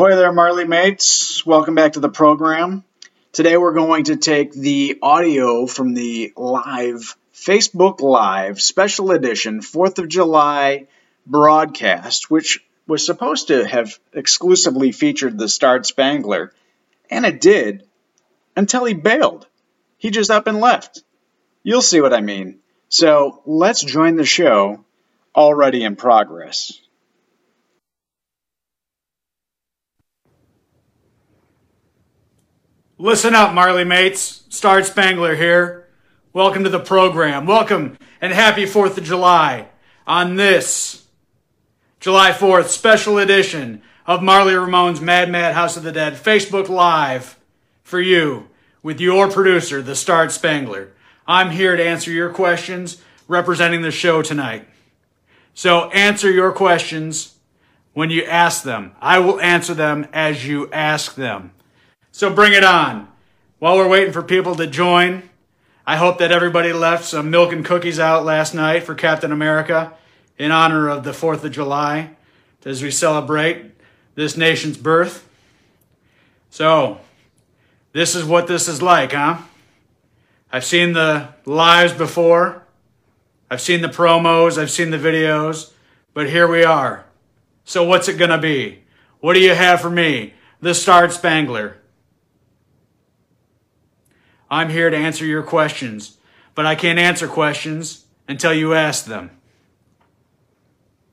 Ahoy there, Marly mates. Welcome back to the program. Today we're going to take the audio from the live Facebook Live special edition 4th of July broadcast, which was supposed to have exclusively featured the Starred Spangler, and it did until he bailed. He just up and left. You'll see what I mean. So let's join the show already in progress. Listen up, Marly mates. Starred Spangler here. Welcome to the program. Welcome and happy 4th of July on this July 4th special edition of Marly Ramone's Mad Mad House of the Dead Facebook Live for you with your producer, the Starred Spangler. I'm here to answer your questions representing the show tonight. So answer your questions when you ask them. I will answer them as you ask them. So bring it on. While we're waiting for people to join, I hope that everybody left some milk and cookies out last night for Captain America in honor of the 4th of July as we celebrate this nation's birth. So, this is what this is like, huh? I've seen the lives before. I've seen the promos, I've seen the videos, but here we are. So what's it gonna be? What do you have for me? The Starred Spangler. I'm here to answer your questions, but I can't answer questions until you ask them.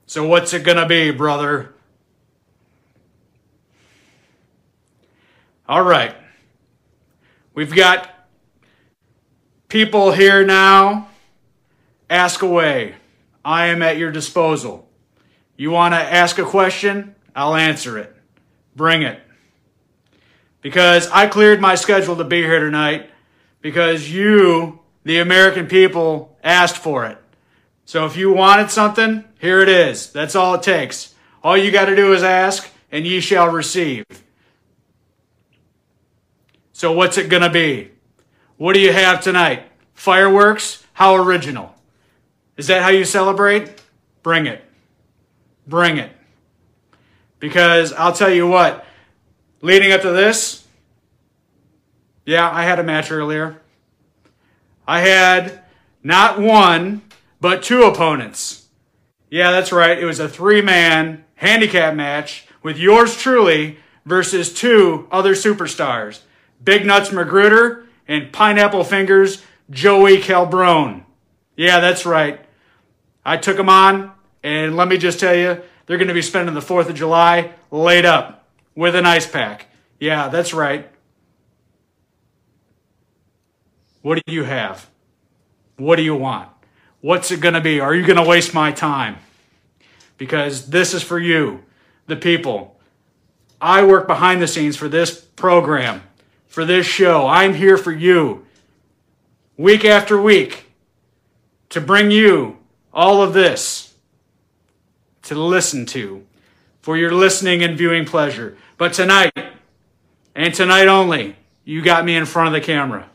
So what's it gonna be, brother? All right. We've got people here now. Ask away. I am at your disposal. You want to ask a question? I'll answer it. Bring it. Because I cleared my schedule to be here tonight because you, the American people, asked for it. So if you wanted something, here it is. That's all it takes. All you got to do is ask, and ye shall receive. So what's it going to be? What do you have tonight? Fireworks? How original. Is that how you celebrate? Bring it. Bring it. Because I'll tell you what, leading up to this, yeah, I had a match earlier. I had not one, but two opponents. Yeah, that's right. It was a three man handicap match with yours truly versus two other superstars Big Nuts Magruder and Pineapple Fingers Joey Calbrone. Yeah, that's right. I took them on, and let me just tell you, they're going to be spending the 4th of July laid up with an ice pack. Yeah, that's right. What do you have? What do you want? What's it going to be? Are you going to waste my time? Because this is for you, the people. I work behind the scenes for this program, for this show. I'm here for you, week after week, to bring you all of this to listen to for your listening and viewing pleasure. But tonight, and tonight only, you got me in front of the camera.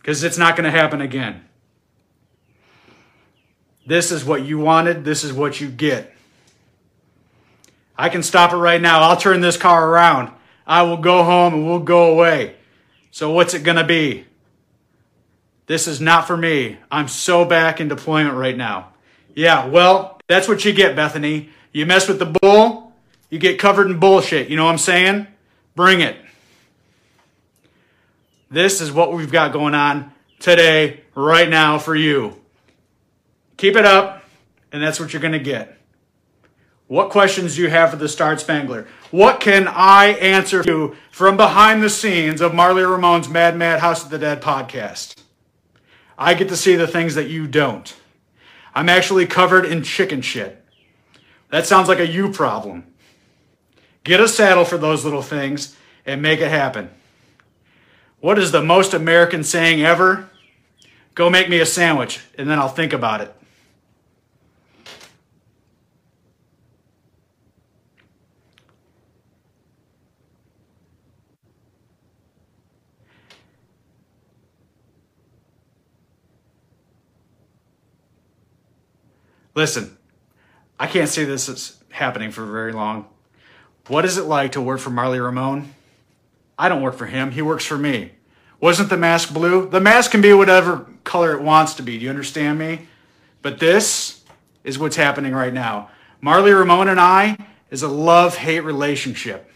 Because it's not going to happen again. This is what you wanted, this is what you get. I can stop it right now. I'll turn this car around. I will go home and we'll go away. So, what's it going to be? This is not for me. I'm so back in deployment right now. Yeah, well, that's what you get, Bethany. You mess with the bull, you get covered in bullshit. You know what I'm saying? Bring it. This is what we've got going on today, right now for you. Keep it up, and that's what you're going to get. What questions do you have for the Star Spangler? What can I answer you from behind the scenes of Marly Ramone's Mad Mad House of the Dead podcast? I get to see the things that you don't. I'm actually covered in chicken shit. That sounds like a you problem. Get a saddle for those little things and make it happen. What is the most American saying ever? Go make me a sandwich, and then I'll think about it. Listen, I can't see this is happening for very long. What is it like to work for Marly Ramone? I don't work for him. He works for me. Wasn't the mask blue? The mask can be whatever color it wants to be. Do you understand me? But this is what's happening right now. Marly Ramone and I is a love hate relationship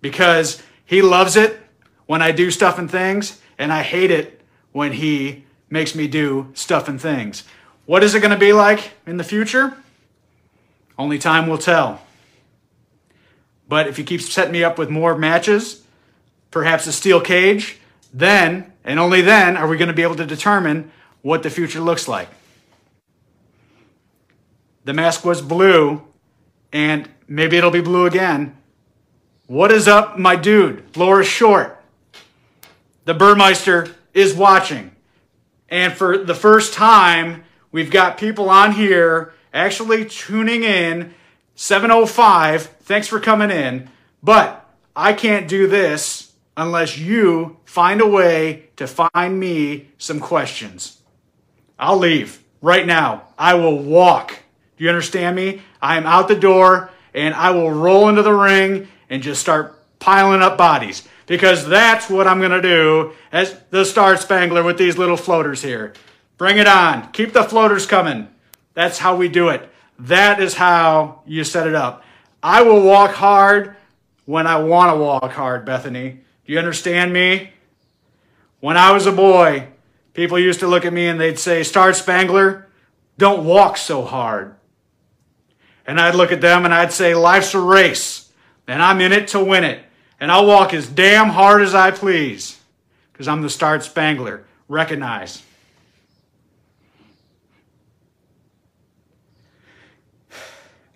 because he loves it when I do stuff and things, and I hate it when he makes me do stuff and things. What is it going to be like in the future? Only time will tell. But if he keeps setting me up with more matches, perhaps a steel cage, then, and only then, are we going to be able to determine what the future looks like. The mask was blue, and maybe it'll be blue again. What is up, my dude? Laura Short. The Burmeister is watching. And for the first time, we've got people on here actually tuning in. 705, thanks for coming in. But I can't do this unless you find a way to find me some questions. I'll leave right now. I will walk. Do you understand me? I am out the door and I will roll into the ring and just start piling up bodies because that's what I'm going to do as the Star Spangler with these little floaters here. Bring it on. Keep the floaters coming. That's how we do it. That is how you set it up. I will walk hard when I want to walk hard, Bethany. You understand me? When I was a boy, people used to look at me and they'd say, Star Spangler, don't walk so hard. And I'd look at them and I'd say, life's a race, and I'm in it to win it. And I'll walk as damn hard as I please, because I'm the Star Spangler. Recognize.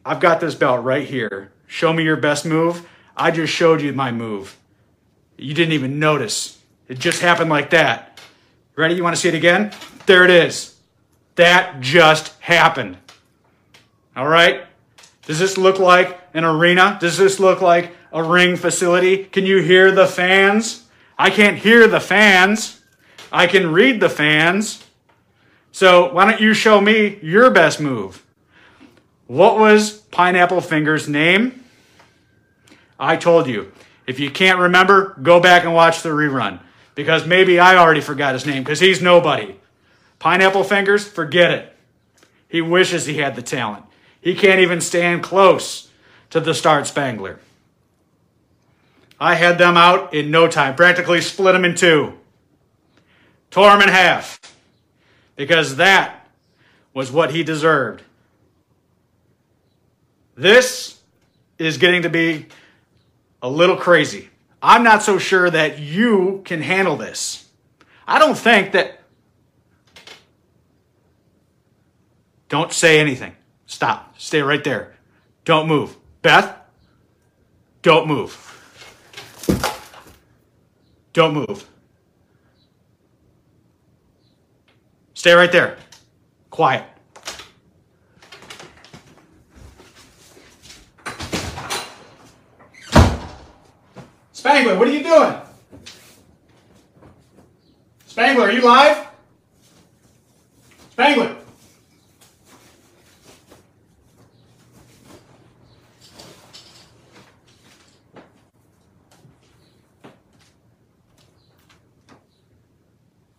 I've got this belt right here. Show me your best move. I just showed you my move. You didn't even notice. It just happened like that. Ready? You want to see it again? There it is. That just happened. All right? Does this look like an arena? Does this look like a ring facility? Can you hear the fans? I can't hear the fans. I can read the fans. So why don't you show me your best move? What was Pineapple Finger's name? I told you. If you can't remember, go back and watch the rerun because maybe I already forgot his name because he's nobody. Pineapple Fingers, forget it. He wishes he had the talent. He can't even stand close to the Star Spangler. I had them out in no time, practically split them in two, tore them in half, because that was what he deserved. This is getting to be a little crazy. I'm not so sure that you can handle this. I don't think that. Don't say anything. Stop. Stay right there. Don't move. Beth, don't move. Don't move. Stay right there. Quiet. Spangler, what are you doing? Spangler, are you live? Spangler.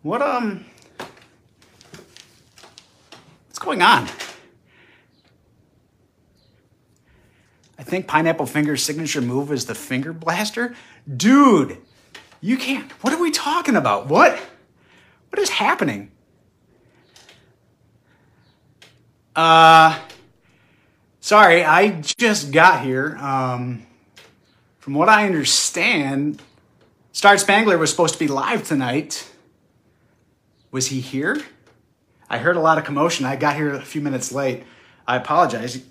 What um What's going on? Think Pineapple Finger's signature move is the finger blaster. Dude, you can't. What are we talking about? What? What is happening? Uh sorry, I just got here. Um from what I understand, Star Spangler was supposed to be live tonight. Was he here? I heard a lot of commotion. I got here a few minutes late. I apologize.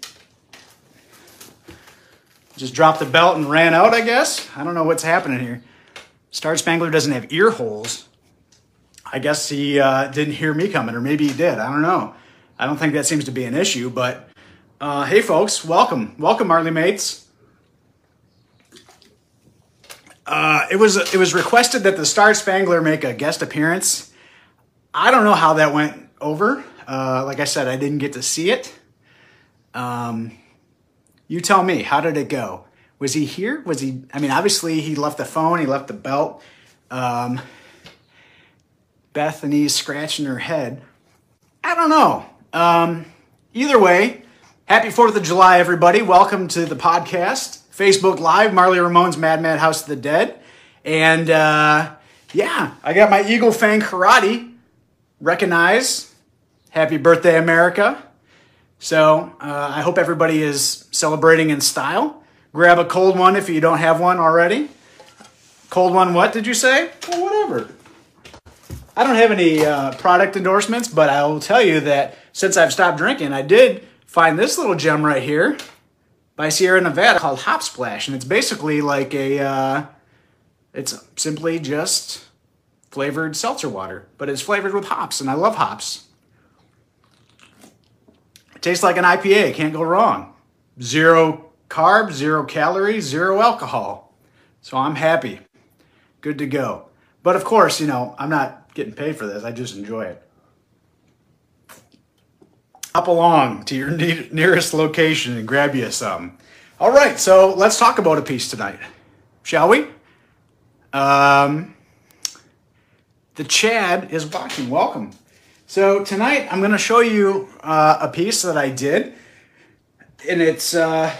Just dropped the belt and ran out, I guess. I don't know what's happening here. Star Spangler doesn't have ear holes. I guess he uh, didn't hear me coming, or maybe he did. I don't know. I don't think that seems to be an issue, but uh, hey, folks, welcome. Welcome, Marly Mates. Uh, it was it was requested that the Star Spangler make a guest appearance I don't know how that went over. Uh, like I said, I didn't get to see it. Um, you tell me, how did it go? Was he here? Was he? I mean, obviously he left the phone, he left the belt. Um, Bethany's scratching her head. I don't know. Um, either way, happy 4th of July, everybody. Welcome to the podcast, Facebook Live, Marly Ramone's Mad Mad House of the Dead. And uh, yeah, I got my Eagle Fang Karate recognize Happy Birthday, America. So uh, I hope everybody is celebrating in style. Grab a cold one if you don't have one already. Cold one, what did you say? Well, whatever. I don't have any uh, product endorsements, but I will tell you that since I've stopped drinking, I did find this little gem right here by Sierra Nevada called Hop Splash, and it's basically like a, uh, it's simply just flavored seltzer water, but it's flavored with hops, and I love hops. Tastes like an IPA, can't go wrong. Zero carbs, zero calories, zero alcohol. So I'm happy. Good to go. But of course, you know, I'm not getting paid for this, I just enjoy it. Hop along to your nearest location and grab you some. All right, so let's talk about a piece tonight, shall we? Um, the Chad is watching. Welcome. So tonight I'm going to show you uh, a piece that I did, and it's uh,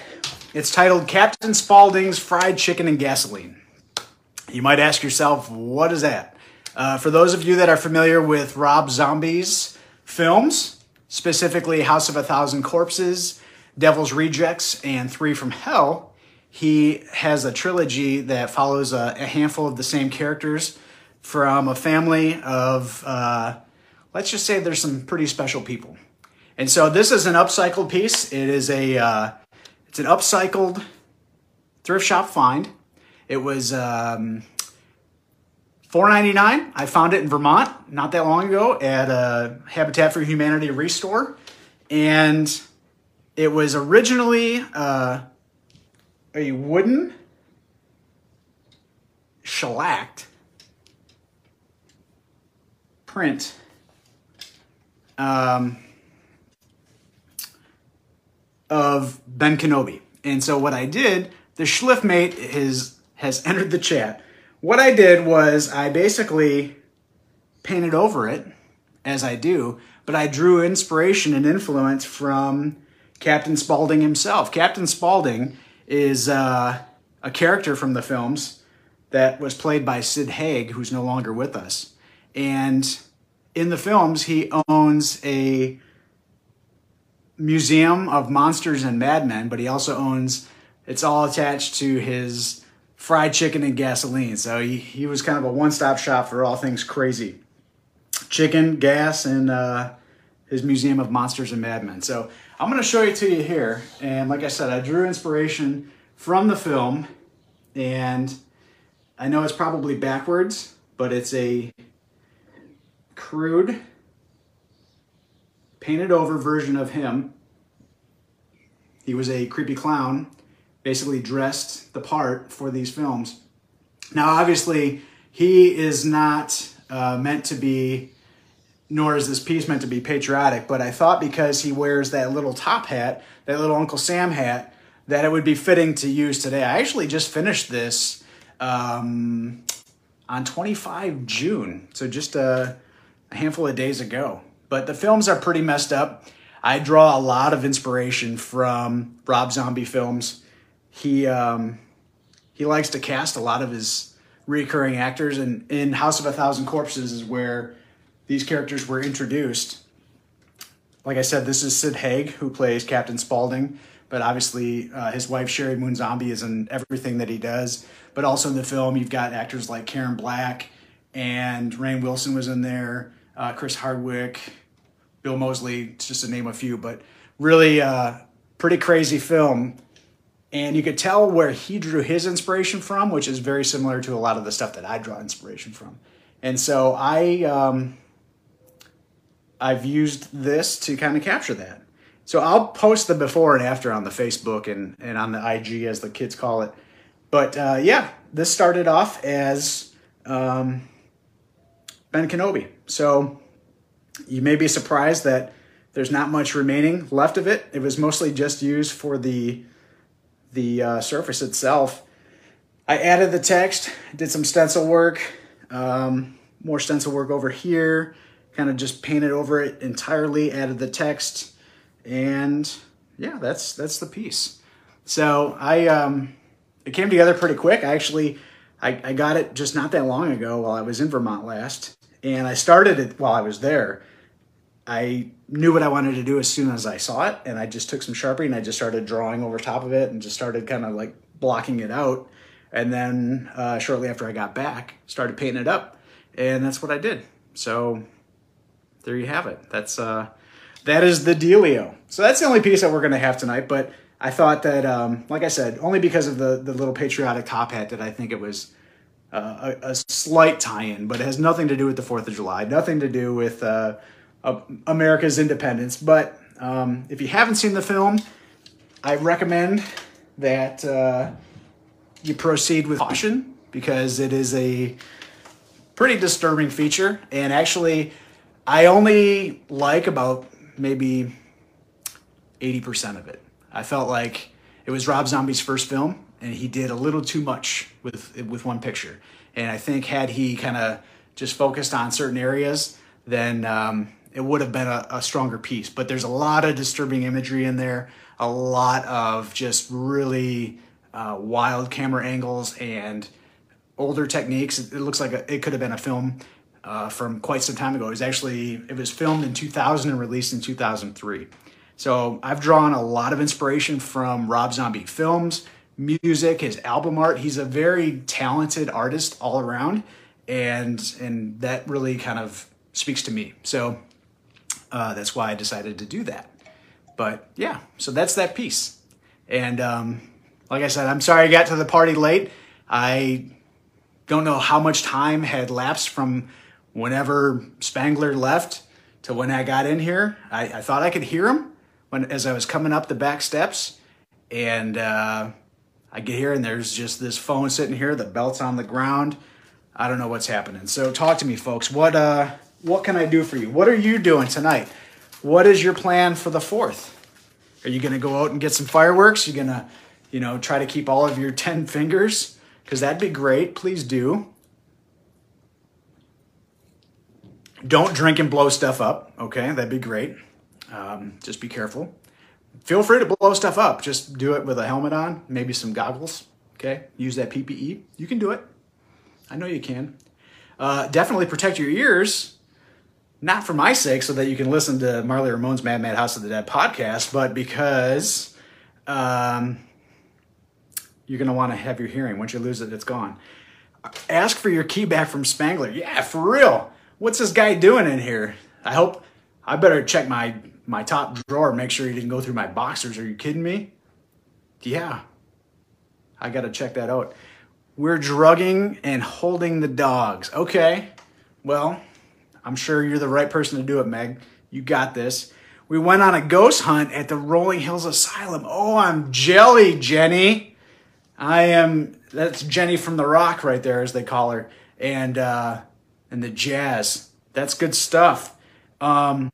it's titled Captain Spaulding's Fried Chicken and Gasoline. You might ask yourself, what is that? Uh, for those of you that are familiar with Rob Zombie's films, specifically House of a Thousand Corpses, Devil's Rejects, and Three from Hell, he has a trilogy that follows a, a handful of the same characters from a family of, uh, let's just say there's some pretty special people. And so this is an upcycled piece. It is a, uh, it's an upcycled thrift shop find. It was um, $4.99. I found it in Vermont not that long ago at a Habitat for Humanity restore. And it was originally uh, a wooden shellacked print um, of Ben Kenobi. And so what I did, the Schliffmate is, has entered the chat. What I did was I basically painted over it, as I do, but I drew inspiration and influence from Captain Spaulding himself. Captain Spaulding is uh, a character from the films that was played by Sid Haig, who's no longer with us. And in the films, he owns a museum of monsters and madmen, but he also owns it's all attached to his fried chicken and gasoline. So he, he was kind of a one stop shop for all things crazy chicken, gas, and uh, his museum of monsters and madmen. So I'm going to show it to you here. And like I said, I drew inspiration from the film, and I know it's probably backwards, but it's a crude, painted over version of him. He was a creepy clown, basically dressed the part for these films. Now, obviously, he is not uh, meant to be, nor is this piece meant to be patriotic, but I thought because he wears that little top hat, that little Uncle Sam hat, that it would be fitting to use today. I actually just finished this um, on 25 June, so just a, a handful of days ago. But the films are pretty messed up. I draw a lot of inspiration from Rob Zombie films. He um, he likes to cast a lot of his recurring actors, and in House of a Thousand Corpses is where these characters were introduced. Like I said, this is Sid Haig who plays Captain Spaulding, but obviously uh, his wife Sheri Moon Zombie is in everything that he does. But also in the film, you've got actors like Karen Black and Rainn Wilson was in there, uh, Chris Hardwick, Bill Moseley, just to name a few. But really, uh, pretty crazy film. And you could tell where he drew his inspiration from, which is very similar to a lot of the stuff that I draw inspiration from. And so I, um, I've used this to kind of capture that. So I'll post the before and after on the Facebook and, and on the IG, as the kids call it. But uh, yeah, this started off as um, Ben Kenobi. So you may be surprised that there's not much remaining left of it. It was mostly just used for the the uh, surface itself. I added the text, did some stencil work, um, more stencil work over here, kind of just painted over it entirely, added the text, and yeah, that's that's the piece. So I um, it came together pretty quick. I actually I, I got it just not that long ago while I was in Vermont last, and I started it while I was there. I knew what I wanted to do as soon as I saw it, and I just took some Sharpie and I just started drawing over top of it and just started kind of like blocking it out. And then uh, shortly after I got back, started painting it up, and that's what I did. So there you have it. That's uh, that is the dealio. So that's the only piece that we're gonna have tonight. But I thought that, um, like I said, only because of the the little patriotic top hat that I think it was uh, a, a, slight tie-in, but it has nothing to do with the Fourth of July, nothing to do with uh, America's independence. But um, if you haven't seen the film, I recommend that uh, you proceed with caution because it is a pretty disturbing feature. And actually, I only like about maybe 80% of it. I felt like it was Rob Zombie's first film, and he did a little too much with with one picture. And I think had he kind of just focused on certain areas, then um, it would have been a, a, stronger piece. But there's a lot of disturbing imagery in there, a lot of just really uh, wild camera angles and older techniques. It looks like a, it could have been a film uh, from quite some time ago. It was actually it was filmed in 2000 and released in 2003. So I've drawn a lot of inspiration from Rob Zombie films, music, his album art. He's a very talented artist all around, and and that really kind of speaks to me. So uh, that's why I decided to do that. But yeah, so that's that piece. And um, like I said, I'm sorry I got to the party late. I don't know how much time had lapsed from whenever Spangler left to when I got in here. I, I thought I could hear him when as I was coming up the back steps, and uh, I get here and there's just this phone sitting here. The belt's on the ground. I don't know what's happening. So talk to me, folks. What uh, what can I do for you? What are you doing tonight? What is your plan for the fourth? Are you gonna go out and get some fireworks? You're gonna, you know, try to keep all of your ten fingers? Because that'd be great. Please do. Don't drink and blow stuff up. Okay, that'd be great. Um, just be careful. Feel free to blow stuff up. Just do it with a helmet on, maybe some goggles. Okay, use that PPE. You can do it. I know you can. Uh, definitely protect your ears, not for my sake, so that you can listen to Marly Ramone's Mad Mad House of the Dead podcast, but because um, you're going to want to have your hearing. Once you lose it, it's gone. Ask for your key back from Spangler. Yeah, for real. What's this guy doing in here? I hope I better check my my top drawer, make sure he didn't go through my boxers. Are you kidding me? Yeah. I got to check that out. We're drugging and holding the dogs. Okay. Well, I'm sure you're the right person to do it, Meg. You got this. We went on a ghost hunt at the Rolling Hills Asylum. Oh, I'm jelly, Jenny. I am, that's Jenny from The Rock right there, as they call her. And, uh, and the jazz. That's good stuff. Um,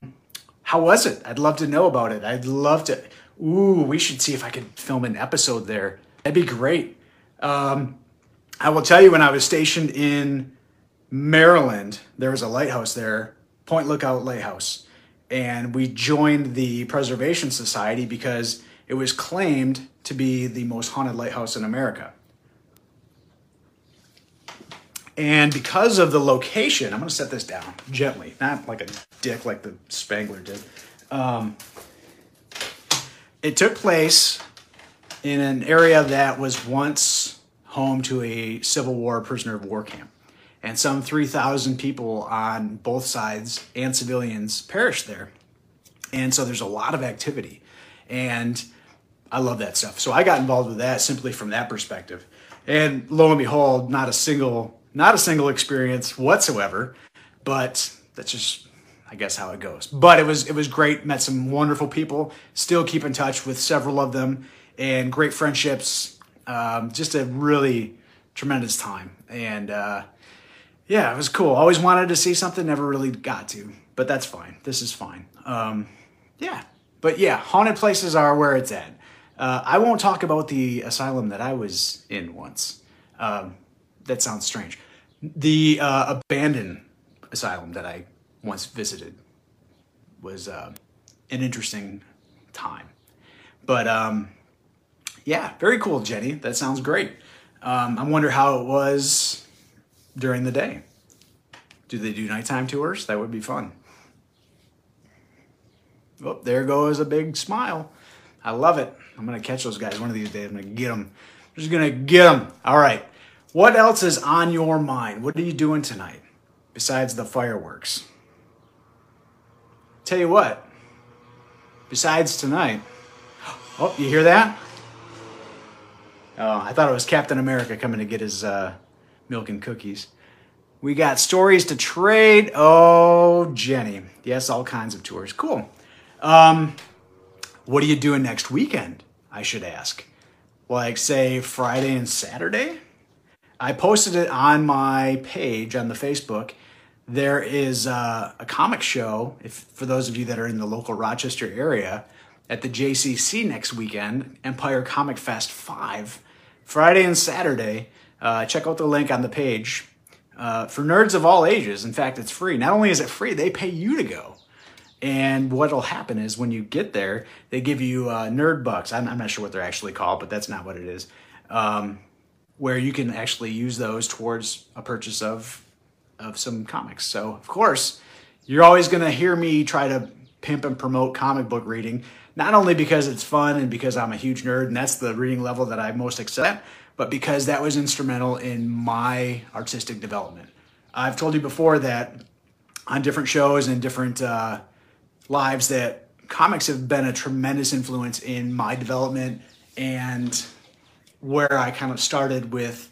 how was it? I'd love to know about it. I'd love to. Ooh, we should see if I could film an episode there. That'd be great. Um, I will tell you, when I was stationed in Maryland, there was a lighthouse there, Point Lookout Lighthouse, and we joined the Preservation Society because it was claimed to be the most haunted lighthouse in America. And because of the location, I'm to set this down gently, not like a dick like the Spangler did. Um, it took place in an area that was once home to a Civil War prisoner of war camp. And some 3,000 people on both sides and civilians perished there. And so there's a lot of activity. And I love that stuff. So I got involved with that simply from that perspective. And lo and behold, not a single not a single experience whatsoever, but that's just I guess how it goes. But it was it was great. Met some wonderful people. Still keep in touch with several of them, and great friendships. Um, just a really tremendous time, and uh, yeah, it was cool. Always wanted to see something, never really got to, but that's fine. This is fine. Um, yeah, but yeah, haunted places are where it's at. Uh, I won't talk about the asylum that I was in once. Um, that sounds strange. The uh, abandoned asylum that I once visited was uh, an interesting time. But um, yeah, very cool, Jenny. That sounds great. Um, I wonder how it was during the day. Do they do nighttime tours? That would be fun. Oh, there goes a big smile. I love it. I'm going to catch those guys one of these days. I'm going to get them. I'm just going to get them. All right. What else is on your mind? What are you doing tonight besides the fireworks? Tell you what, besides tonight, oh, you hear that? Oh, I thought it was Captain America coming to get his uh, milk and cookies. We got stories to trade. Oh, Jenny. Yes, all kinds of tours. Cool. Um, what are you doing next weekend? I should ask. Like, say, Friday and Saturday? I posted it on my page on the Facebook. There is uh, a comic show, if for those of you that are in the local Rochester area, at the JCC next weekend, Empire Comic Fest 5, Friday and Saturday. Uh, check out the link on the page. Uh, for nerds of all ages, in fact, it's free. Not only is it free, they pay you to go. And what'll happen is when you get there, they give you uh, nerd bucks. I'm, I'm, not sure what they're actually called, but that's not what it is. Um, where you can actually use those towards a purchase of of some comics. So of course, you're always going to hear me try to pimp and promote comic book reading, not only because it's fun and because I'm a huge nerd and that's the reading level that I most excel at, but because that was instrumental in my artistic development. I've told you before that on different shows and different uh, lives that comics have been a tremendous influence in my development and where I kind of started with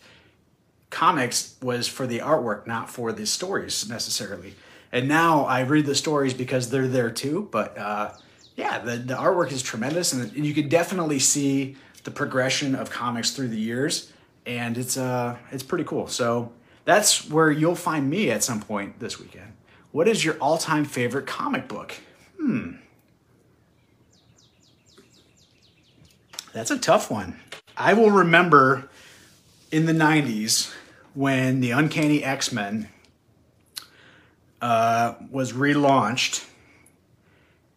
comics was for the artwork, not for the stories necessarily. And now I read the stories because they're there too. But uh, yeah, the, the artwork is tremendous, and you can definitely see the progression of comics through the years, and it's uh it's pretty cool. So that's where you'll find me at some point this weekend. What is your all-time favorite comic book? Hmm. That's a tough one. I will remember in the 90s when the Uncanny X Men uh, was relaunched.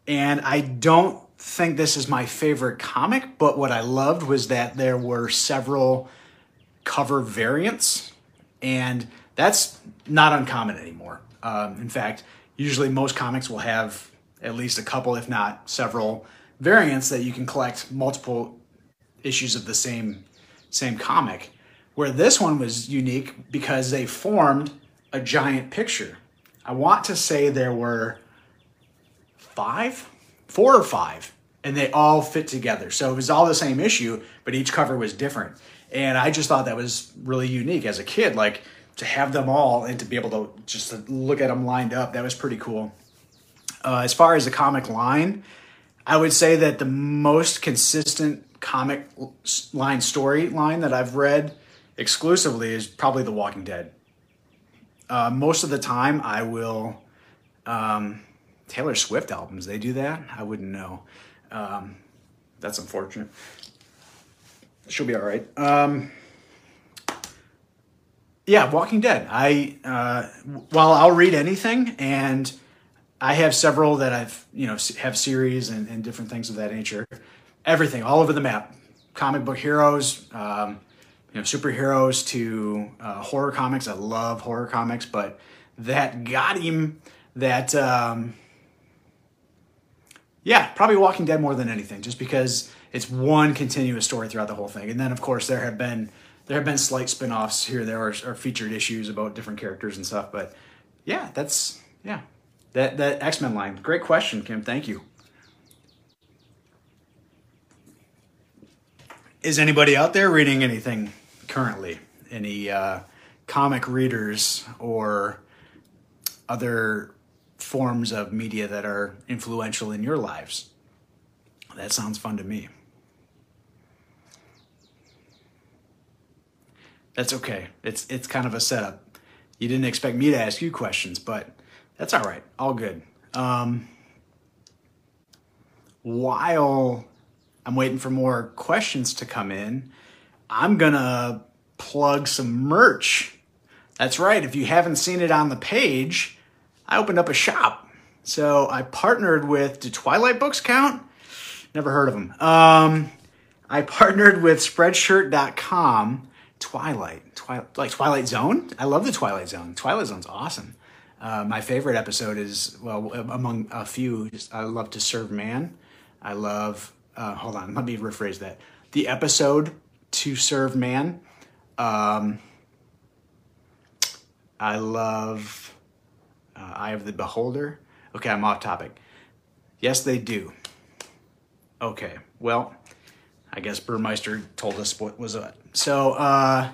And I don't think this is my favorite comic, but what I loved was that there were several cover variants. And that's not uncommon anymore. Um, in fact, usually most comics will have at least a couple, if not several, variants that you can collect multiple issues of the same same comic. Where this one was unique because they formed a giant picture. I want to say there were five, four or five, and they all fit together. So it was all the same issue, but each cover was different. And I just thought that was really unique as a kid, like to have them all and to be able to just look at them lined up. That was pretty cool. Uh, as far as the comic line, I would say that the most consistent comic line storyline that I've read exclusively is probably The Walking Dead. Uh, most of the time, I will. Um, Taylor Swift albums, they do that? I wouldn't know. Um, that's unfortunate. She'll be all right. Um, yeah, Walking Dead. I uh, while I'll read anything, and I have several that I've you know have series and, and different things of that nature. Everything all over the map. Comic book heroes, um, you know, superheroes to uh, horror comics. I love horror comics, but that got him. That um, yeah, probably Walking Dead more than anything, just because it's one continuous story throughout the whole thing. And then of course there have been there have been slight spin-offs here there are, are featured issues about different characters and stuff, but yeah, that's yeah. That that X-Men line. Great question, Kim. Thank you. Is anybody out there reading anything currently? Any uh, comic readers or other forms of media that are influential in your lives? That sounds fun to me. That's okay. It's it's kind of a setup. You didn't expect me to ask you questions, but that's all right. All good. Um, while I'm waiting for more questions to come in, I'm gonna plug some merch. That's right. If you haven't seen it on the page, I opened up a shop. So I partnered with. Do Twilight books count? Never heard of them. Um, I partnered with Spreadshirt.com. Twilight, Twilight, like Twilight Zone. I love the Twilight Zone. Twilight Zone's awesome. Uh, my favorite episode is well, among a few. I love to serve man. I love. Uh, hold on, let me rephrase that. The episode to serve man. Um, I love uh, Eye of the Beholder. Okay, I'm off topic. Yes, they do. Okay, well, I guess Burmeister told us what was up. So, uh,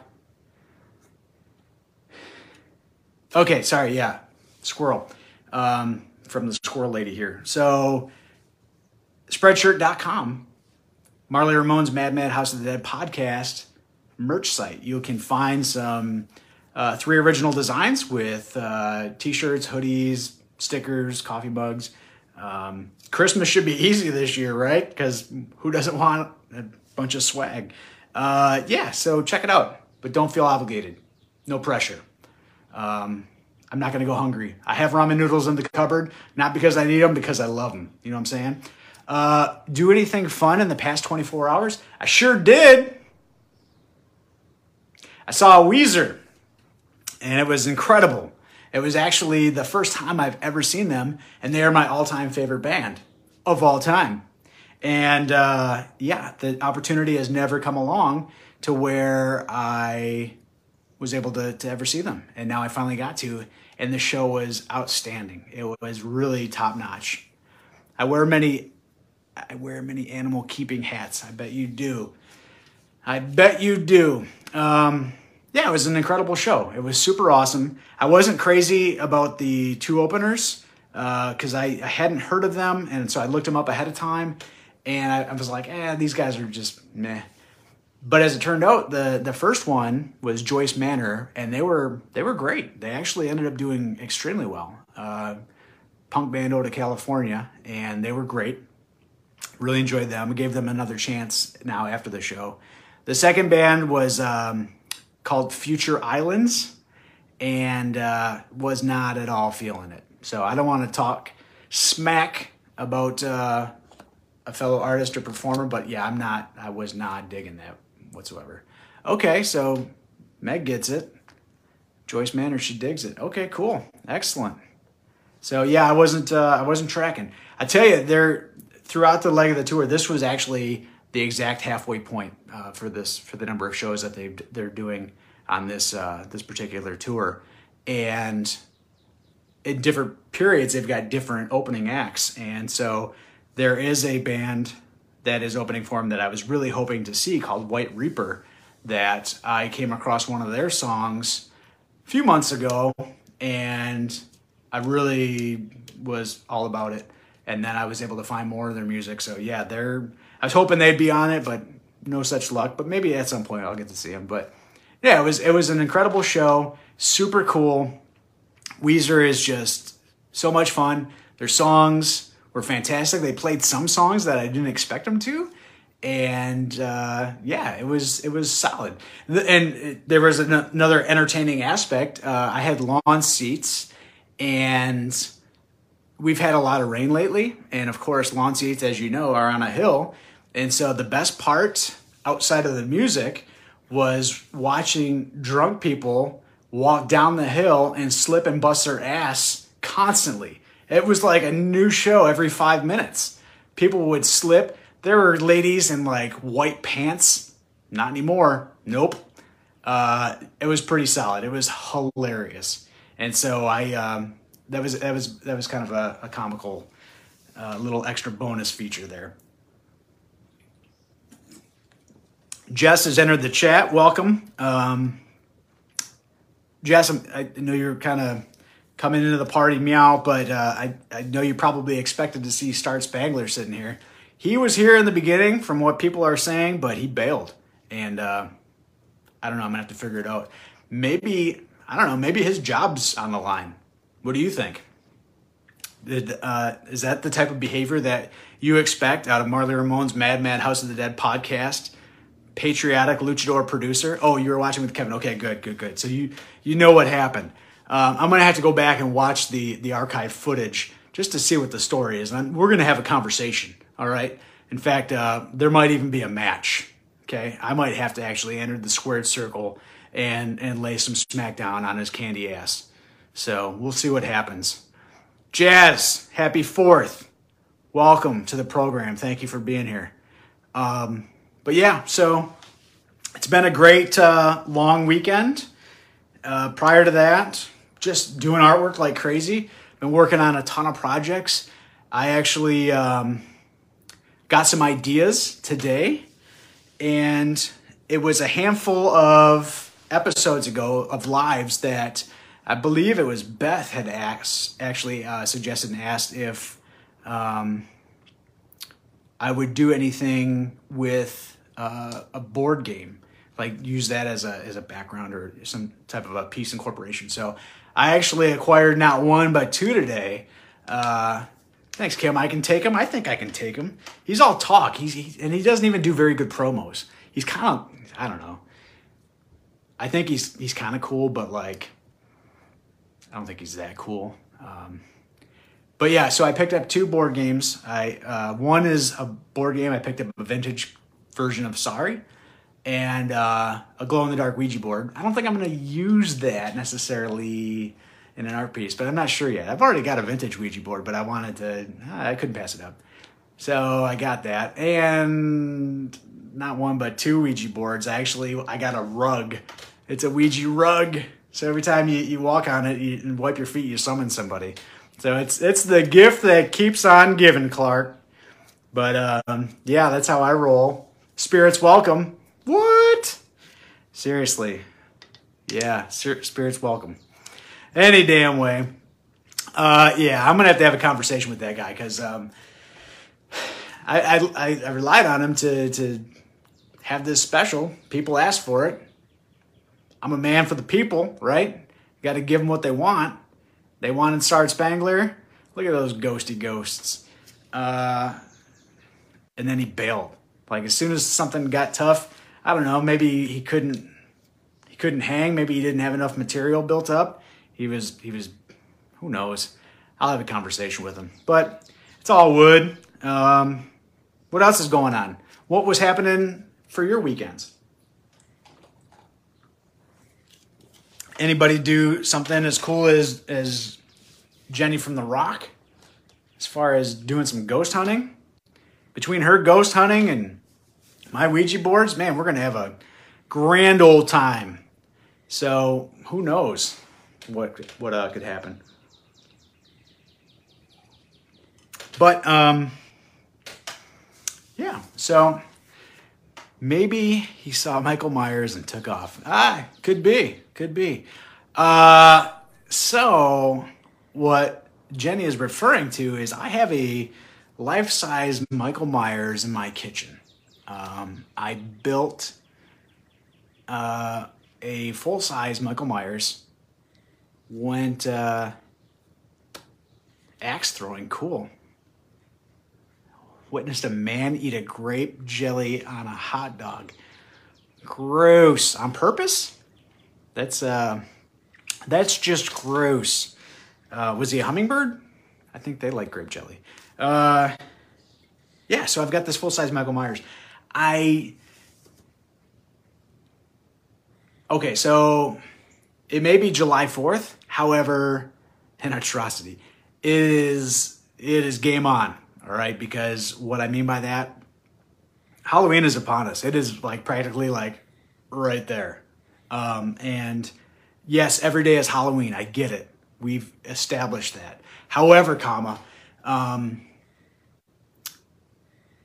okay, sorry, yeah, squirrel um, from the squirrel lady here. So, spreadshirt.com, Marly Ramone's Mad Mad House of the Dead podcast merch site. You can find some uh, three original designs with uh, t shirts, hoodies, stickers, coffee mugs. Um, Christmas should be easy this year, right? Because who doesn't want a bunch of swag? Uh, yeah, so check it out, but don't feel obligated. No pressure. Um, I'm not going to go hungry. I have ramen noodles in the cupboard, not because I need them, because I love them. You know what I'm saying? Uh, do anything fun in the past 24 hours? I sure did. I saw a Weezer, and it was incredible. It was actually the first time I've ever seen them, and they are my all time favorite band of all time. And uh, yeah, the opportunity has never come along to where I was able to, to ever see them. And now I finally got to, and the show was outstanding. It was really top notch. I wear many I wear many animal keeping hats. I bet you do. I bet you do. Um, yeah, it was an incredible show. It was super awesome. I wasn't crazy about the two openers because uh, I, I, hadn't heard of them, and so I looked them up ahead of time, and I, I, was like, eh, these guys are just meh. But as it turned out, the the first one was Joyce Manor, and they were they were great. They actually ended up doing extremely well. Uh, punk band out of California, and they were great. Really enjoyed them. Gave them another chance now after the show. The second band was um, called Future Islands and uh, was not at all feeling it. So I don't want to talk smack about uh, a fellow artist or performer, but yeah, I'm not, I was not digging that whatsoever. Okay, so Meg gets it. Joyce Manor, she digs it. Okay, cool, excellent. So yeah, I wasn't, uh, I wasn't tracking. I tell you, there throughout the leg of the tour, this was actually the exact halfway point uh, for this for the number of shows that they they're doing on this uh, this particular tour, and in different periods they've got different opening acts, and so there is a band that is opening for them that I was really hoping to see called White Reaper that I came across one of their songs a few months ago. And I really was all about it and then I was able to find more of their music so yeah they're I was hoping they'd be on it, but no such luck. But maybe at some point I'll get to see them. But yeah, it was it was an incredible show, super cool. Weezer is just so much fun. Their songs were fantastic. They played some songs that I didn't expect them to, and uh, yeah, it was it was solid. And there was an, another entertaining aspect. Uh, I had lawn seats, and we've had a lot of rain lately, and of course, lawn seats, as you know, are on a hill, and so the best part outside of the music was watching drunk people walk down the hill and slip and bust their ass constantly. It was like a new show every five minutes. People would slip. There were ladies in like white pants. Not anymore. Nope. Uh, it was pretty solid. It was hilarious. And so I um, that was that was that was kind of a, a comical uh, little extra bonus feature there. Jess has entered the chat. Welcome. Um, Jess, I know you're kind of coming into the party meow, but uh, I, I know you probably expected to see Starred Spangler sitting here. He was here in the beginning from what people are saying, but he bailed. And uh, I don't know, I'm to have to figure it out. Maybe, I don't know, maybe his job's on the line. What do you think? Did, uh, is that the type of behavior that you expect out of Marly Ramone's Mad Mad House of the Dead podcast? Patriotic luchador producer. Oh, you were watching with Kevin. Okay, good, good, good. So you you know what happened. Um, I'm gonna have to go back and watch the the archive footage just to see what the story is, and we're gonna have a conversation. All right. In fact, uh, there might even be a match. Okay, I might have to actually enter the squared circle and and lay some smackdown on his candy ass. So we'll see what happens. Jazz, happy Fourth. Welcome to the program. Thank you for being here. Um, but yeah, so it's been a great uh, long weekend. Uh, prior to that, just doing artwork like crazy. Been working on a ton of projects. I actually um, got some ideas today, and it was a handful of episodes ago of lives that I believe it was Beth had asked, actually uh, suggested and asked if um, I would do anything with uh, a board game, like use that as a as a background or some type of a piece incorporation. So I actually acquired not one but two today. Uh, thanks, Kim. I can take him. I think I can take him. He's all talk. He's he, and he doesn't even do very good promos. He's kind of I don't know. I think he's he's kind of cool, but like don't think he's that cool. Um, but yeah, so I picked up two board games. I uh, one is a board game. I picked up a vintage version of Sorry and uh, a glow in the dark Ouija board. I don't think I'm going to use that necessarily in an art piece, but I'm not sure yet. I've already got a vintage Ouija board, but I wanted to, I couldn't pass it up. So I got that. And not one, but two Ouija boards. Actually, I got a rug. It's a Ouija rug. So every time you, you walk on it you, and wipe your feet, you summon somebody. So it's it's the gift that keeps on giving, Clark. But um, yeah, that's how I roll. Spirits welcome. What? Seriously. Yeah, spirits welcome. Any damn way. Uh, yeah, I'm gonna have to have a conversation with that guy because um, I, I, I relied on him to to have this special. People asked for it. I'm a man for the people, right? Got to give them what they want. They wanted Star Spangler. Look at those ghosty ghosts. Uh, and then he bailed. Like as soon as something got tough, I don't know, maybe he couldn't he couldn't hang, maybe he didn't have enough material built up. He was he was who knows. I'll have a conversation with him. But it's all wood. Um, what else is going on? What was happening for your weekends? Anybody do something as cool as as Jenny from the Rock? As far as doing some ghost hunting? Between her ghost hunting and my Ouija boards, man, we're gonna have a grand old time. So who knows what what uh, could happen? But um, yeah. So maybe he saw Michael Myers and took off. Ah, could be, could be. Uh, so what Jenny is referring to is I have a life-size Michael Myers in my kitchen. Um, I built uh, a full size Michael Myers went uh, axe throwing. Cool. Witnessed a man eat a grape jelly on a hot dog. Gross. On purpose? That's uh that's just gross. Uh, was he a hummingbird? I think they like grape jelly. Uh, yeah, so I've got this full size Michael Myers. I okay, so it may be July Fourth. However, an atrocity. It is it is game on. All right, because what I mean by that, Halloween is upon us. It is like practically like right there. Um, and yes, every day is Halloween. I get it. We've established that. However, comma, um,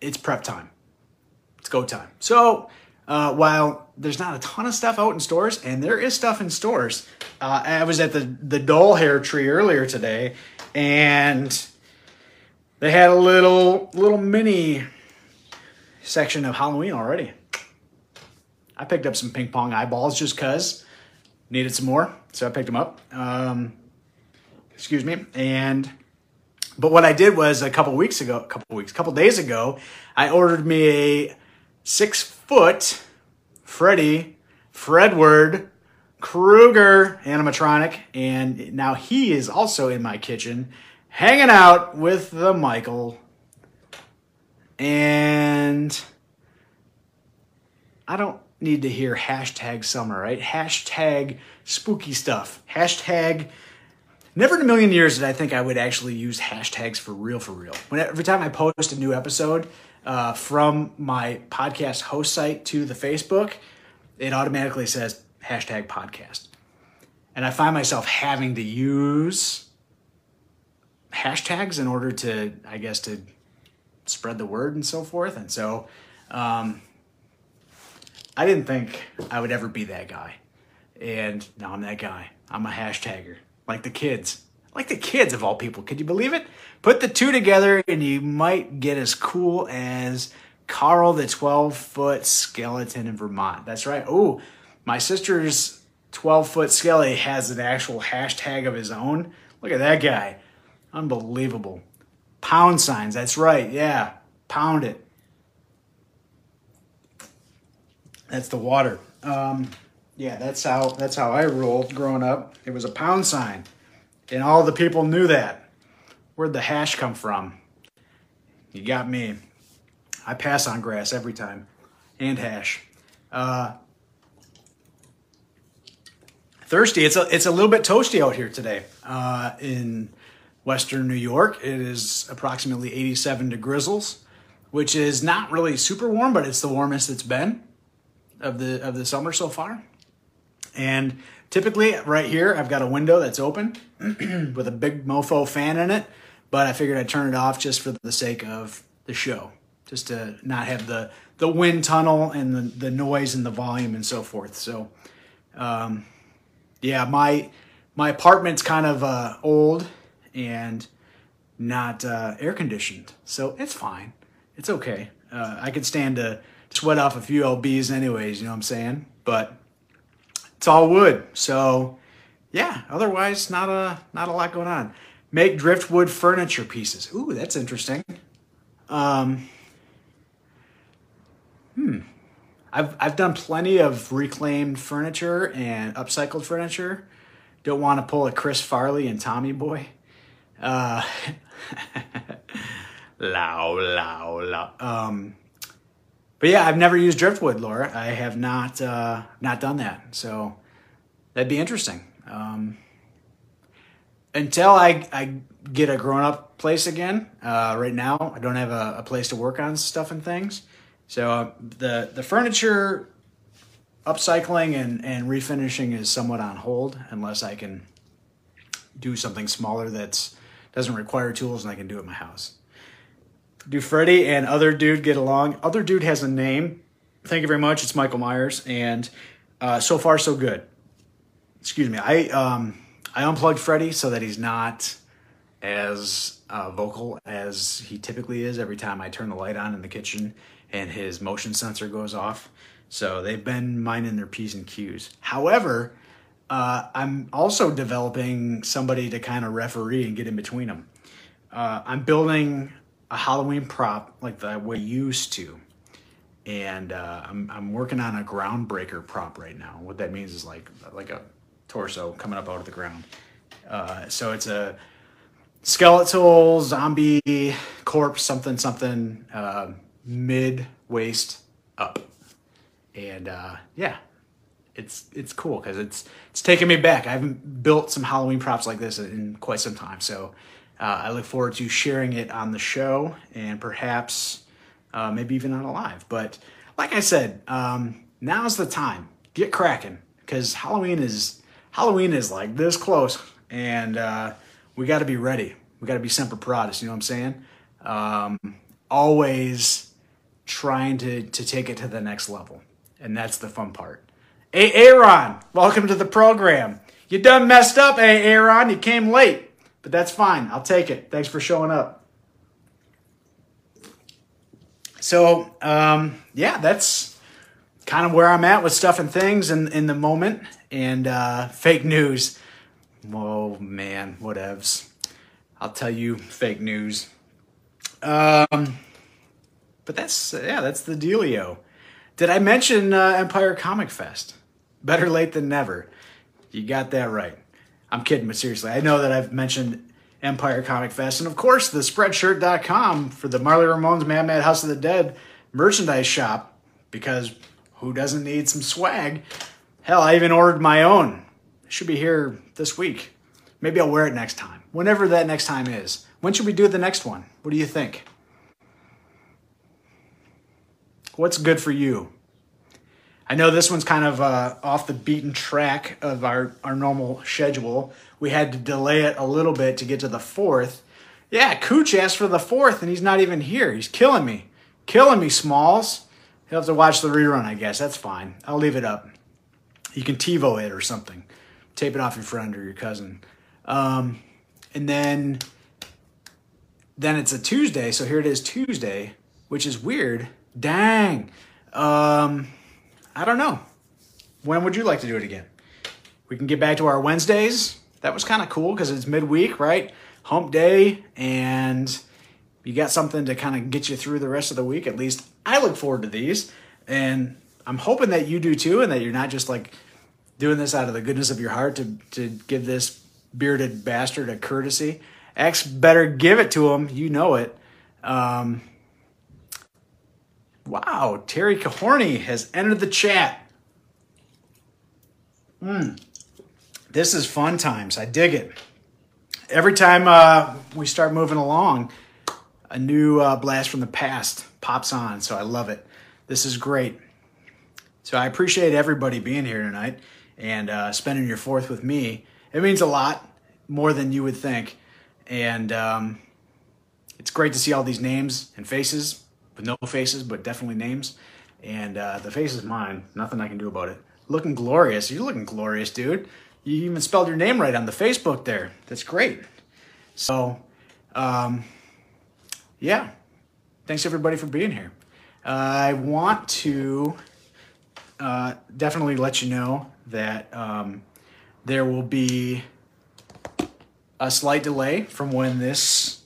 it's prep time. It's go time. So uh, while there's not a ton of stuff out in stores, and there is stuff in stores, uh, I was at the the Dollar Tree earlier today, and they had a little little mini section of Halloween already. I picked up some ping pong eyeballs just cause needed some more, so I picked them up. Um, excuse me, and but what I did was a couple weeks ago, a couple weeks, a couple days ago, I ordered me a six foot Freddy Fredward Krueger animatronic, and now he is also in my kitchen, hanging out with the Michael. And I don't need to hear hashtag summer, right? Hashtag spooky stuff. Hashtag never in a million years did I think I would actually use hashtags for real, for real. When every time I post a new episode uh, from my podcast host site to the Facebook, it automatically says hashtag podcast. And I find myself having to use hashtags in order to, I guess, to spread the word and so forth. And so, um, I didn't think I would ever be that guy. And now I'm that guy. I'm a hashtagger. Like the kids. Like the kids of all people. Could you believe it? Put the two together and you might get as cool as Carl the 12 foot skeleton in Vermont. That's right. Oh, my sister's 12 foot skelly has an actual hashtag of his own. Look at that guy. Unbelievable. Pound signs. That's right. Yeah. Pound it. That's the water. Um, yeah, that's how that's how I rolled growing up. It was a pound sign, and all the people knew that. Where'd the hash come from? You got me. I pass on grass every time, and hash. Uh, thirsty. It's a it's a little bit toasty out here today uh, in Western New York. It is approximately 87 degrees, which is not really super warm, but it's the warmest it's been of the of the summer so far. And typically right here I've got a window that's open with a big mofo fan in it, but I figured I'd turn it off just for the sake of the show, just to not have the the wind tunnel and the, the noise and the volume and so forth. So um, yeah, my my apartment's kind of uh, old and not uh, air conditioned, so it's fine. It's okay. Uh, I could stand to sweat off a few lbs anyways. You know what I'm saying? But it's all wood, so yeah. Otherwise, not a not a lot going on. Make driftwood furniture pieces. Ooh, that's interesting. Um, hmm. I've I've done plenty of reclaimed furniture and upcycled furniture. Don't want to pull a Chris Farley and Tommy Boy. Uh, low, low, low. Um, but yeah, I've never used driftwood, Laura. I have not uh, not done that, so that'd be interesting. Um, until I, I get a grown up place again. Uh, right now, I don't have a, a, place to work on stuff and things. So uh, the the furniture upcycling and, and refinishing is somewhat on hold unless I can do something smaller that's doesn't require tools and I can do it in my house. Do Freddy and other dude get along? Other dude has a name. Thank you very much. It's Michael Myers, and uh, so far so good. Excuse me. I um, I unplugged Freddy so that he's not as uh, vocal as he typically is every time I turn the light on in the kitchen and his motion sensor goes off. So they've been minding their p's and q's. However, uh, I'm also developing somebody to kind of referee and get in between them. Uh, I'm building a Halloween prop like the way I used to, and uh, I'm I'm working on a groundbreaker prop right now. What that means is like like a torso coming up out of the ground. Uh, so it's a skeletal zombie corpse, something something uh, mid waist up, and uh, yeah, it's it's cool because it's it's taking me back. I haven't built some Halloween props like this in quite some time, so I look forward to sharing it on the show and perhaps uh, maybe even on a live. But like I said, um, now's the time. Get cracking because Halloween is Halloween is like this close, and uh, we got to be ready. We got to be semper paratus. You know what I'm saying? Um, always trying to to take it to the next level, and that's the fun part. Hey, Aaron, welcome to the program. You done messed up, hey, Aaron. You came late, but that's fine. I'll take it. Thanks for showing up. So, um, yeah, that's kind of where I'm at with stuff and things in, in the moment. And uh, fake news. Whoa, man, whatevs. I'll tell you fake news. Um, but that's, yeah, that's the dealio. Did I mention uh, Empire Comic Fest? Better late than never. You got that right. I'm kidding, but seriously, I know that I've mentioned Empire Comic Fest, and of course, the Spreadshirt.com for the Marly Ramones Mad Mad House of the Dead merchandise shop, because who doesn't need some swag? Hell, I even ordered my own. It should be here this week. Maybe I'll wear it next time, whenever that next time is. When should we do the next one? What do you think? What's good for you? I know this one's kind of uh, off the beaten track of our, our normal schedule. We had to delay it a little bit to get to the fourth. Yeah, Cooch asked for the fourth, and he's not even here. He's killing me. Killing me, Smalls. He'll have to watch the rerun, I guess. That's fine. I'll leave it up. You can TiVo it or something. Tape it off your friend or your cousin. Um, and then, then it's a Tuesday, so here it is Tuesday, which is weird. Dang. Um, I don't know. When would you like to do it again? We can get back to our Wednesdays. That was kind of cool because it's midweek, right? Hump day, and you got something to kind of get you through the rest of the week. At least I look forward to these, and I'm hoping that you do too, and that you're not just like doing this out of the goodness of your heart to to give this bearded bastard a courtesy. X better give it to him. You know it. Um, Wow, Terry Cahorny has entered the chat. Hmm. This is fun times. I dig it. Every time uh, we start moving along, a new uh, blast from the past pops on. So I love it. This is great. So I appreciate everybody being here tonight and uh, spending your fourth with me. It means a lot more than you would think. And um, it's great to see all these names and faces no faces, but definitely names. And uh, the face is mine. Nothing I can do about it. Looking glorious. You're looking glorious, dude. You even spelled your name right on the Facebook there. That's great. So, um, yeah. Thanks everybody for being here. Uh, I want to uh, definitely let you know that um, there will be a slight delay from when this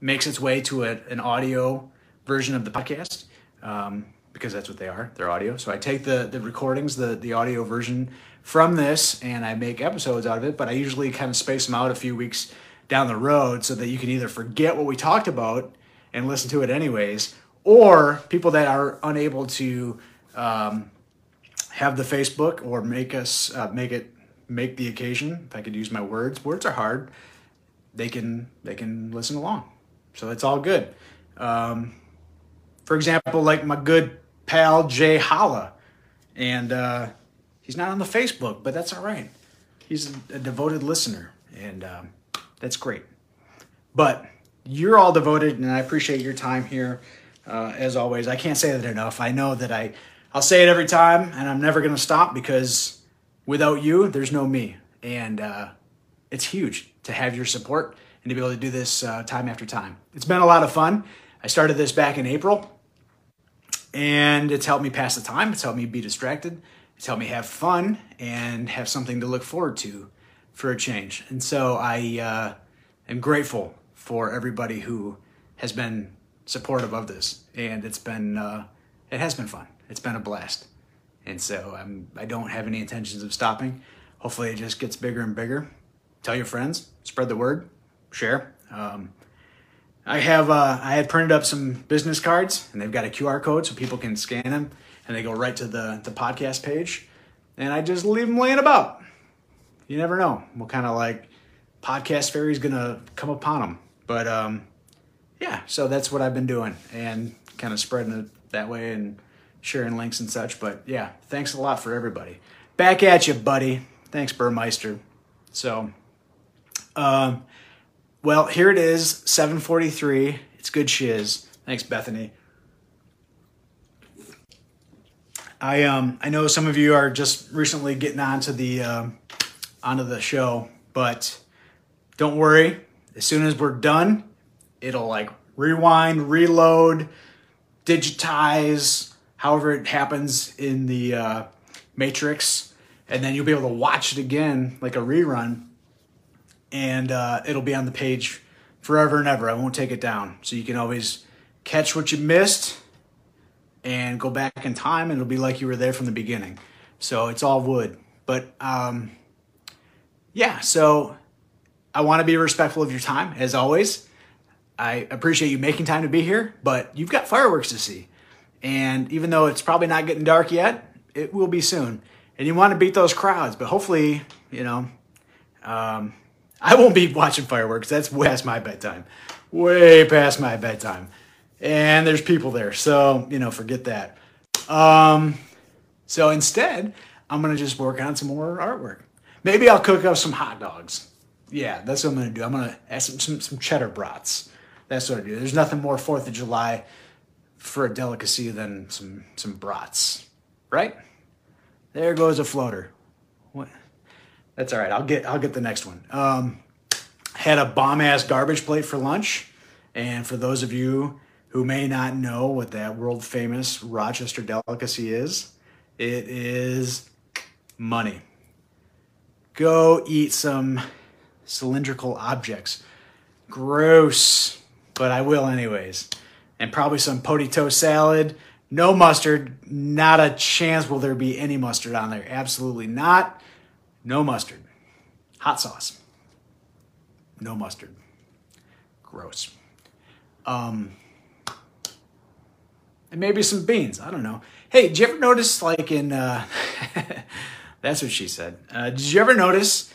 makes its way to a, an audio version of the podcast um, because that's what they are. They're audio. So I take the the recordings, the the audio version from this, and I make episodes out of it. But I usually kind of space them out a few weeks down the road so that you can either forget what we talked about and listen to it anyways, or people that are unable to um, have the Facebook or make us uh, make it make the occasion. If I could use my words, words are hard. They can they can listen along. So it's all good. Um, for example, like my good pal Jay Holla, and uh, he's not on the Facebook, but that's all right. He's a, a devoted listener, and um, that's great. But you're all devoted, and I appreciate your time here. Uh, as always, I can't say that enough. I know that I, I'll say it every time, and I'm never going to stop because without you, there's no me, and uh, it's huge to have your support and to be able to do this uh, time after time. It's been a lot of fun. I started this back in April, and it's helped me pass the time. It's helped me be distracted, It's helped me have fun and have something to look forward to for a change. And so I uh, am grateful for everybody who has been supportive of this, and it's been uh, it has been fun. It's been a blast, and so I'm I don't have any intentions of stopping. Hopefully, it just gets bigger and bigger. Tell your friends, spread the word, share. Um, I have uh, I had printed up some business cards, and they've got a QR code so people can scan them, and they go right to the the podcast page, and I just leave them laying about. You never know what kind of like podcast fairy is gonna come upon them, but um, yeah, so that's what I've been doing and kind of spreading it that way and sharing links and such. But yeah, thanks a lot for everybody. Back at you, buddy. Thanks, Burmeister. So, um, well, here it is, 743. It's good shiz. Thanks, Bethany. I um I know some of you are just recently getting onto the uh, onto the show, but don't worry. As soon as we're done, it'll like rewind, reload, digitize, however it happens in the uh, Matrix, and then you'll be able to watch it again like a rerun, and uh, it'll be on the page forever and ever. I won't take it down, so you can always catch what you missed and go back in time, and it'll be like you were there from the beginning. So it's all wood, but um, yeah. So I want to be respectful of your time as always. I appreciate you making time to be here, but you've got fireworks to see. And even though it's probably not getting dark yet, it will be soon. And you want to beat those crowds, but hopefully, you know, um, I won't be watching fireworks. That's past my bedtime. Way past my bedtime. And there's people there. So, you know, forget that. Um, so instead, I'm going to just work on some more artwork. Maybe I'll cook up some hot dogs. Yeah, that's what I'm going to do. I'm going to add some, some, some cheddar brats. That's what I do. There's nothing more Fourth of July for a delicacy than some some brats, right? There goes a floater. What? That's all right. I'll get I'll get the next one. Um, had a bomb ass garbage plate for lunch, and for those of you who may not know what that world famous Rochester delicacy is, it is money. Go eat some cylindrical objects. Gross but I will anyways. And probably some potito salad. No mustard. Not a chance will there be any mustard on there. Absolutely not. No mustard. Hot sauce. No mustard. Gross. Um, and maybe some beans. I don't know. Hey, did you ever notice, like in, uh, that's what she said. Uh, did you ever notice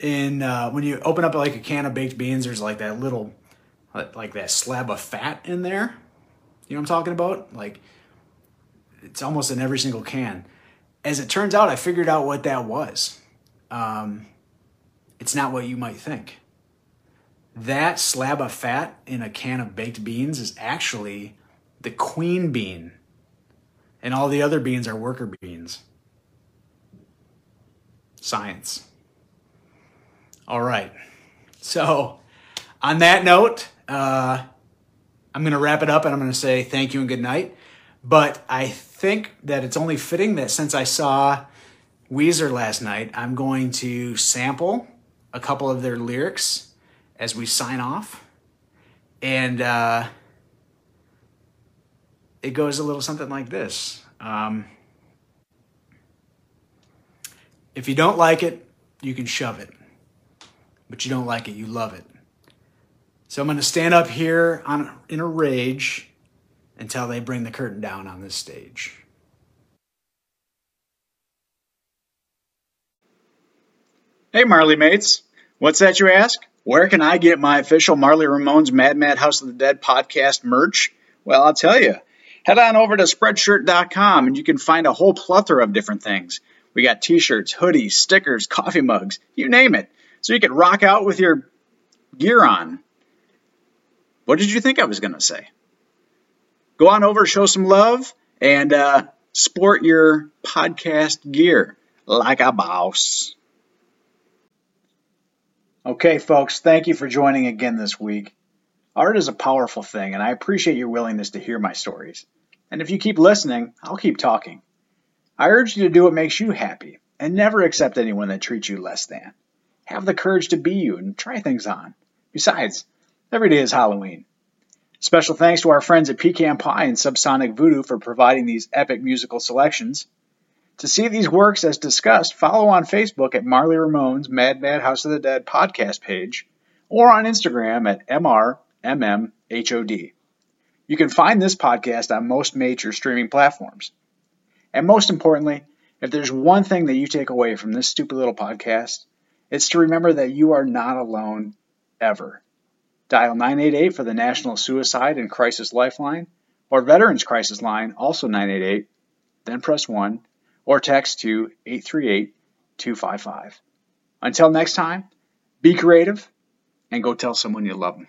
in, uh, when you open up like a can of baked beans, there's like that little like that slab of fat in there. You know what I'm talking about? Like it's almost in every single can. As it turns out, I figured out what that was. Um, it's not what you might think. That slab of fat in a can of baked beans is actually the queen bean, and all the other beans are worker beans. Science. All right. So, on that note, uh, I'm going to wrap it up and I'm going to say thank you and good night. But I think that it's only fitting that since I saw Weezer last night, I'm going to sample a couple of their lyrics as we sign off. And uh, it goes a little something like this. Um, if you don't like it, you can shove it. But you don't like it, you love it. So I'm going to stand up here on, in a rage until they bring the curtain down on this stage. Hey, Marly mates. What's that you ask? Where can I get my official Marly Ramones Mad Mad House of the Dead podcast merch? Well, I'll tell you. Head on over to spreadshirt.com and you can find a whole plethora of different things. We got t shirts, hoodies, stickers, coffee mugs, you name it. So you can rock out with your gear on. What did you think I was going to say? Go on over, show some love, and uh, sport your podcast gear like a boss. Okay, folks, thank you for joining again this week. Art is a powerful thing, and I appreciate your willingness to hear my stories. And if you keep listening, I'll keep talking. I urge you to do what makes you happy and never accept anyone that treats you less than. Have the courage to be you and try things on. Besides, every day is Halloween. Special thanks to our friends at Pecan Pie and Subsonic Voodoo for providing these epic musical selections. To see these works as discussed, follow on Facebook at Marly Ramone's Mad Mad House of the Dead podcast page or on Instagram at MRMMHOD. You can find this podcast on most major streaming platforms. And most importantly, if there's one thing that you take away from this stupid little podcast, it's to remember that you are not alone ever. Dial 988 for the National Suicide and Crisis Lifeline or Veterans Crisis Line, also 988, then press 1 or text to 838 255. Until next time, be creative and go tell someone you love them.